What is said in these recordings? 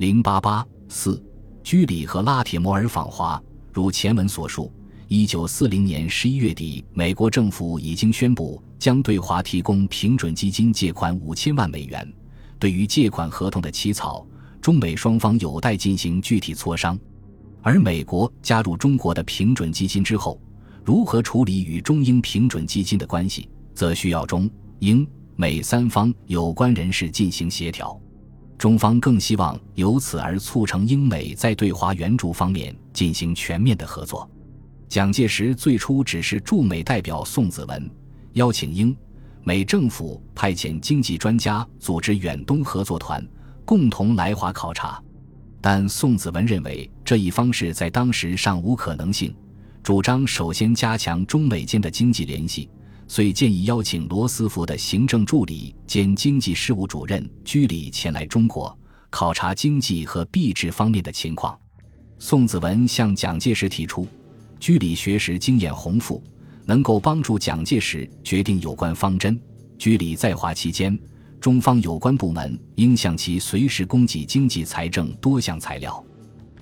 零八八四，居里和拉铁摩尔访华。如前文所述，一九四零年十一月底，美国政府已经宣布将对华提供平准基金借款五千万美元。对于借款合同的起草，中美双方有待进行具体磋商。而美国加入中国的平准基金之后，如何处理与中英平准基金的关系，则需要中英美三方有关人士进行协调。中方更希望由此而促成英美在对华援助方面进行全面的合作。蒋介石最初只是驻美代表宋子文，邀请英美政府派遣经济专家组织远东合作团，共同来华考察。但宋子文认为这一方式在当时尚无可能性，主张首先加强中美间的经济联系。遂建议邀请罗斯福的行政助理兼经济事务主任居里前来中国考察经济和币制方面的情况。宋子文向蒋介石提出，居里学识经验丰富，能够帮助蒋介石决定有关方针。居里在华期间，中方有关部门应向其随时供给经济财政多项材料。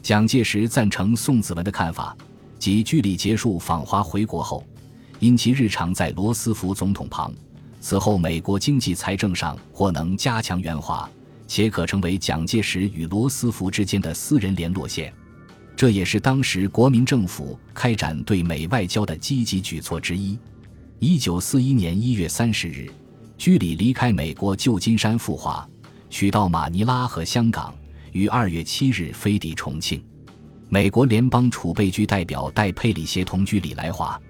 蒋介石赞成宋子文的看法，即居里结束访华回国后。因其日常在罗斯福总统旁，此后美国经济财政上或能加强援华，且可成为蒋介石与罗斯福之间的私人联络线。这也是当时国民政府开展对美外交的积极举措之一。一九四一年一月三十日，居里离开美国旧金山赴华，取道马尼拉和香港，于二月七日飞抵重庆。美国联邦储备局代表戴佩里协同居里来华。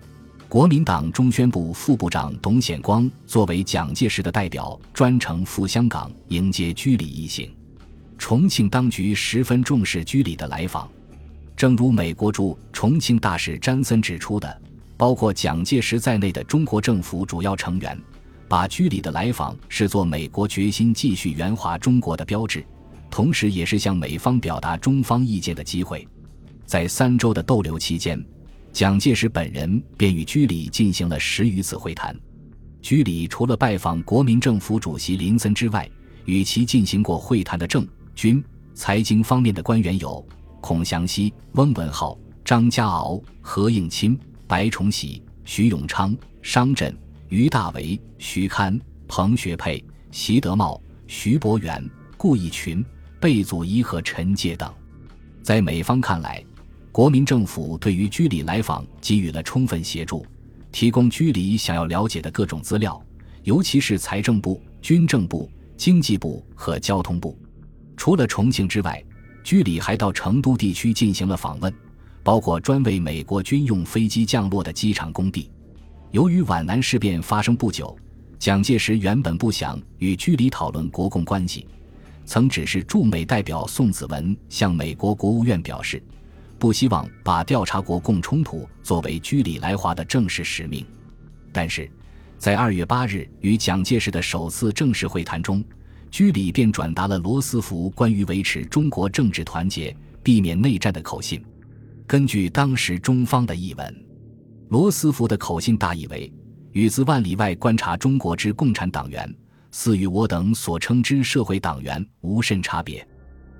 国民党中宣部副部长董显光作为蒋介石的代表，专程赴香港迎接居里一行。重庆当局十分重视居里的来访，正如美国驻重庆大使詹森指出的，包括蒋介石在内的中国政府主要成员，把居里的来访视作美国决心继续援华中国的标志，同时也是向美方表达中方意见的机会。在三周的逗留期间。蒋介石本人便与居里进行了十余次会谈。居里除了拜访国民政府主席林森之外，与其进行过会谈的政军财经方面的官员有孔祥熙、翁文浩、张家敖、何应钦、白崇禧、徐永昌、商震、于大为、徐堪、彭学沛、习德茂、徐伯远、顾逸群、贝祖仪和陈介等。在美方看来，国民政府对于居里来访给予了充分协助，提供居里想要了解的各种资料，尤其是财政部、军政部、经济部和交通部。除了重庆之外，居里还到成都地区进行了访问，包括专为美国军用飞机降落的机场工地。由于皖南事变发生不久，蒋介石原本不想与居里讨论国共关系，曾指示驻美代表宋子文向美国国务院表示。不希望把调查国共冲突作为居里来华的正式使命，但是，在二月八日与蒋介石的首次正式会谈中，居里便转达了罗斯福关于维持中国政治团结、避免内战的口信。根据当时中方的译文，罗斯福的口信大意为：与自万里外观察中国之共产党员，似与我等所称之社会党员无甚差别。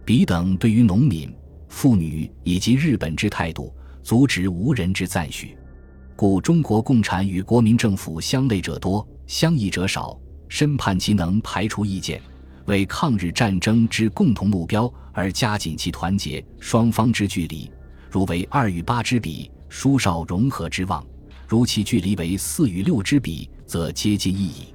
彼等对于农民。妇女以及日本之态度，足值无人之赞许。故中国共产与国民政府相类者多，相异者少。深盼其能排除意见，为抗日战争之共同目标而加紧其团结。双方之距离，如为二与八之比，殊少融合之望；如其距离为四与六之比，则接近意矣。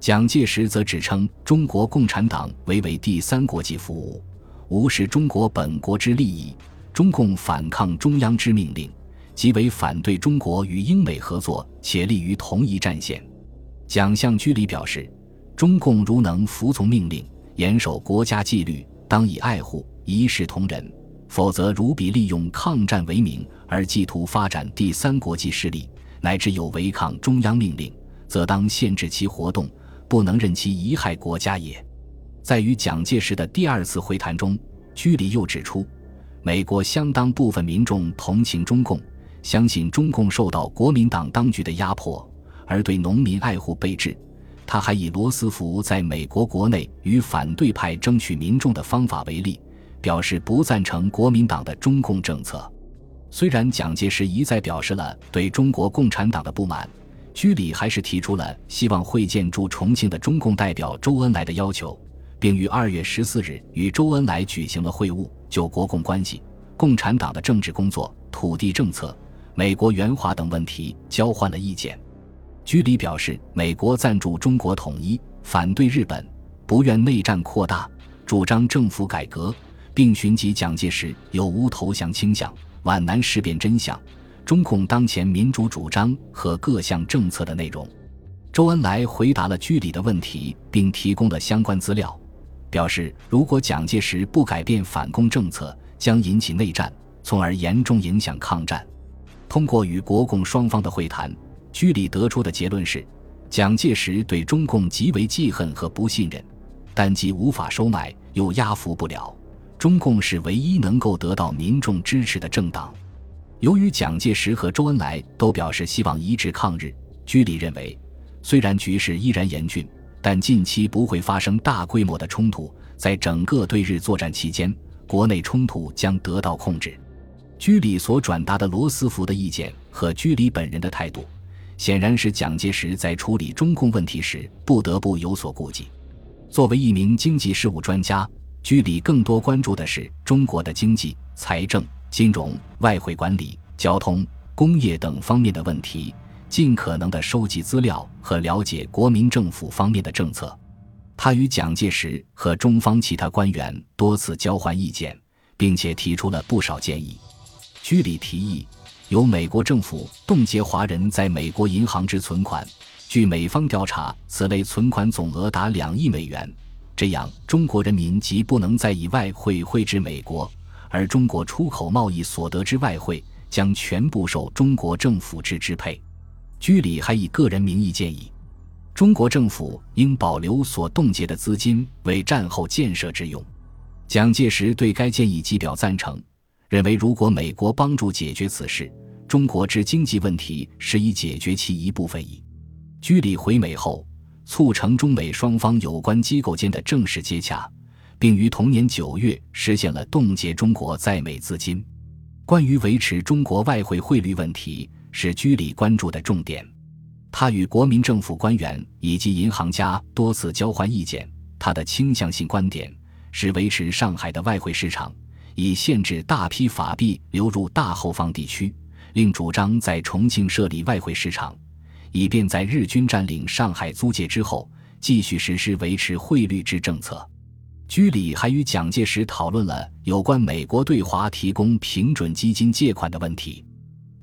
蒋介石则指称中国共产党为为第三国际服务。无视中国本国之利益，中共反抗中央之命令，即为反对中国与英美合作，且立于同一战线。蒋向居里表示，中共如能服从命令，严守国家纪律，当以爱护，一视同仁；否则，如彼利用抗战为名而企图发展第三国际势力，乃至有违抗中央命令，则当限制其活动，不能任其贻害国家也。在与蒋介石的第二次会谈中，居里又指出，美国相当部分民众同情中共，相信中共受到国民党当局的压迫，而对农民爱护备至。他还以罗斯福在美国国内与反对派争取民众的方法为例，表示不赞成国民党的中共政策。虽然蒋介石一再表示了对中国共产党的不满，居里还是提出了希望会见驻重庆的中共代表周恩来的要求，并于二月十四日与周恩来举行了会晤，就国共关系、共产党的政治工作、土地政策、美国援华等问题交换了意见。居里表示，美国赞助中国统一，反对日本，不愿内战扩大，主张政府改革。并询及蒋介石有无投降倾向，皖南事变真相，中共当前民主主张和各项政策的内容。周恩来回答了居里的问题，并提供了相关资料，表示如果蒋介石不改变反共政策，将引起内战，从而严重影响抗战。通过与国共双方的会谈，居里得出的结论是：蒋介石对中共极为记恨和不信任，但既无法收买，又压服不了。中共是唯一能够得到民众支持的政党。由于蒋介石和周恩来都表示希望一致抗日，居里认为，虽然局势依然严峻，但近期不会发生大规模的冲突。在整个对日作战期间，国内冲突将得到控制。居里所转达的罗斯福的意见和居里本人的态度，显然是蒋介石在处理中共问题时不得不有所顾忌。作为一名经济事务专家。居里更多关注的是中国的经济、财政、金融、外汇管理、交通、工业等方面的问题，尽可能的收集资料和了解国民政府方面的政策。他与蒋介石和中方其他官员多次交换意见，并且提出了不少建议。居里提议由美国政府冻结华人在美国银行之存款，据美方调查，此类存款总额达两亿美元。这样，中国人民即不能再以外汇汇至美国，而中国出口贸易所得之外汇将全部受中国政府之支配。居里还以个人名义建议，中国政府应保留所冻结的资金为战后建设之用。蒋介石对该建议即表赞成，认为如果美国帮助解决此事，中国之经济问题是已解决其一部分矣。居里回美后。促成中美双方有关机构间的正式接洽，并于同年九月实现了冻结中国在美资金。关于维持中国外汇汇率问题，是居里关注的重点。他与国民政府官员以及银行家多次交换意见。他的倾向性观点是维持上海的外汇市场，以限制大批法币流入大后方地区，另主张在重庆设立外汇市场。以便在日军占领上海租界之后，继续实施维持汇率之政策。居里还与蒋介石讨论了有关美国对华提供平准基金借款的问题。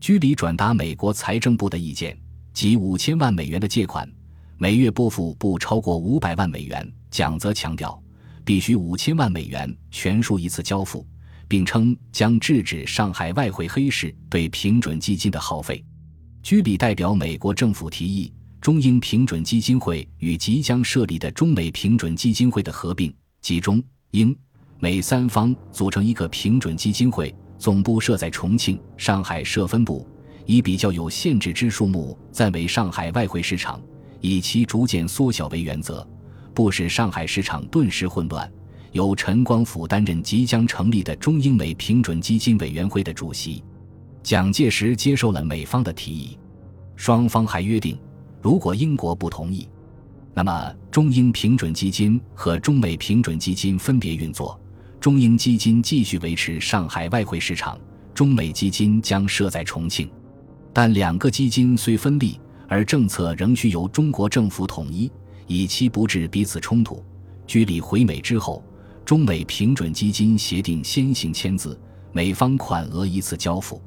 居里转达美国财政部的意见，即五千万美元的借款，每月拨付不超过五百万美元。蒋则强调，必须五千万美元全数一次交付，并称将制止上海外汇黑市对平准基金的耗费。居里代表美国政府提议，中英平准基金会与即将设立的中美平准基金会的合并，即中英美三方组成一个平准基金会，总部设在重庆，上海设分部，以比较有限制之数目暂为上海外汇市场，以其逐渐缩小为原则，不使上海市场顿时混乱。由陈光甫担任即将成立的中英美平准基金委员会的主席。蒋介石接受了美方的提议，双方还约定，如果英国不同意，那么中英平准基金和中美平准基金分别运作，中英基金继续维持上海外汇市场，中美基金将设在重庆。但两个基金虽分立，而政策仍需由中国政府统一，以期不致彼此冲突。居里回美之后，中美平准基金协定先行签字，美方款额依次交付。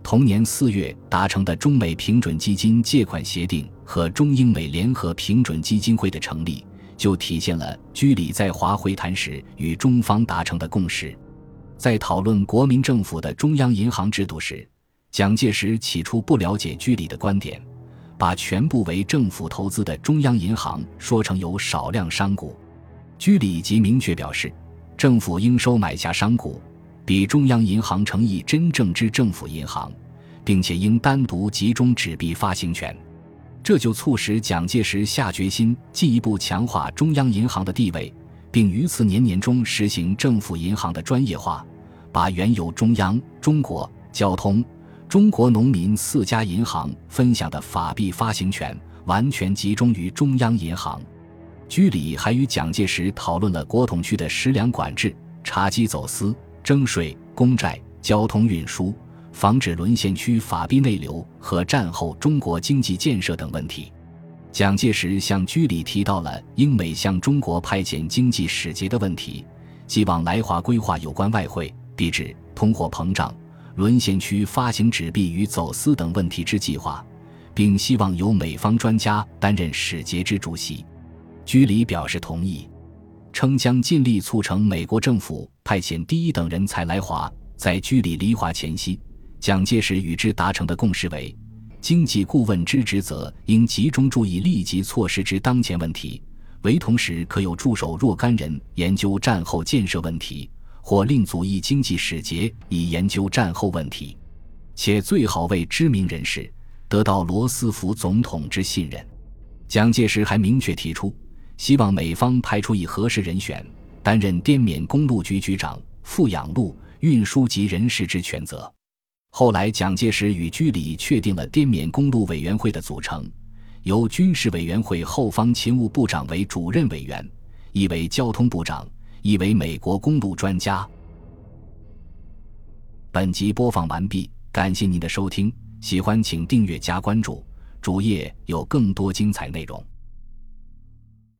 同年四月达成的中美平准基金借款协定和中英美联合平准基金会的成立，就体现了居里在华会谈时与中方达成的共识。在讨论国民政府的中央银行制度时，蒋介石起初不了解居里的观点，把全部为政府投资的中央银行说成有少量商股。居里即明确表示，政府应收买下商股。比中央银行成立真正之政府银行，并且应单独集中纸币发行权，这就促使蒋介石下决心进一步强化中央银行的地位，并于次年年中实行政府银行的专业化，把原有中央、中国交通、中国农民四家银行分享的法币发行权完全集中于中央银行。居里还与蒋介石讨论了国统区的食粮管制、茶几走私、征税、公债、交通运输、防止沦陷区法币内流和战后中国经济建设等问题。蒋介石向居里提到了英美向中国派遣经济使节的问题，希望来华规划有关外汇、币制、通货膨胀、沦陷区发行纸币与走私等问题之计划，并希望由美方专家担任使节之主席。居里表示同意，称将尽力促成美国政府派遣第一等人才来华。在居里离华前夕，蒋介石与之达成的共识为。经济顾问之职责应集中注意立即措施之当前问题，唯同时可有助手若干人研究战后建设问题，或另组一经济使节以研究战后问题，且最好为知名人士，得到罗斯福总统之信任。蒋介石还明确提出，希望美方派出一合适人选，担任滇缅公路局局长，富养路运输及人事之权责。后来，蒋介石与居里确定了滇缅公路委员会的组成，由军事委员会后方勤务部长为主任委员，一为交通部长，一为美国公路专家。本集播放完毕，感谢您的收听，喜欢请订阅加关注，主页有更多精彩内容。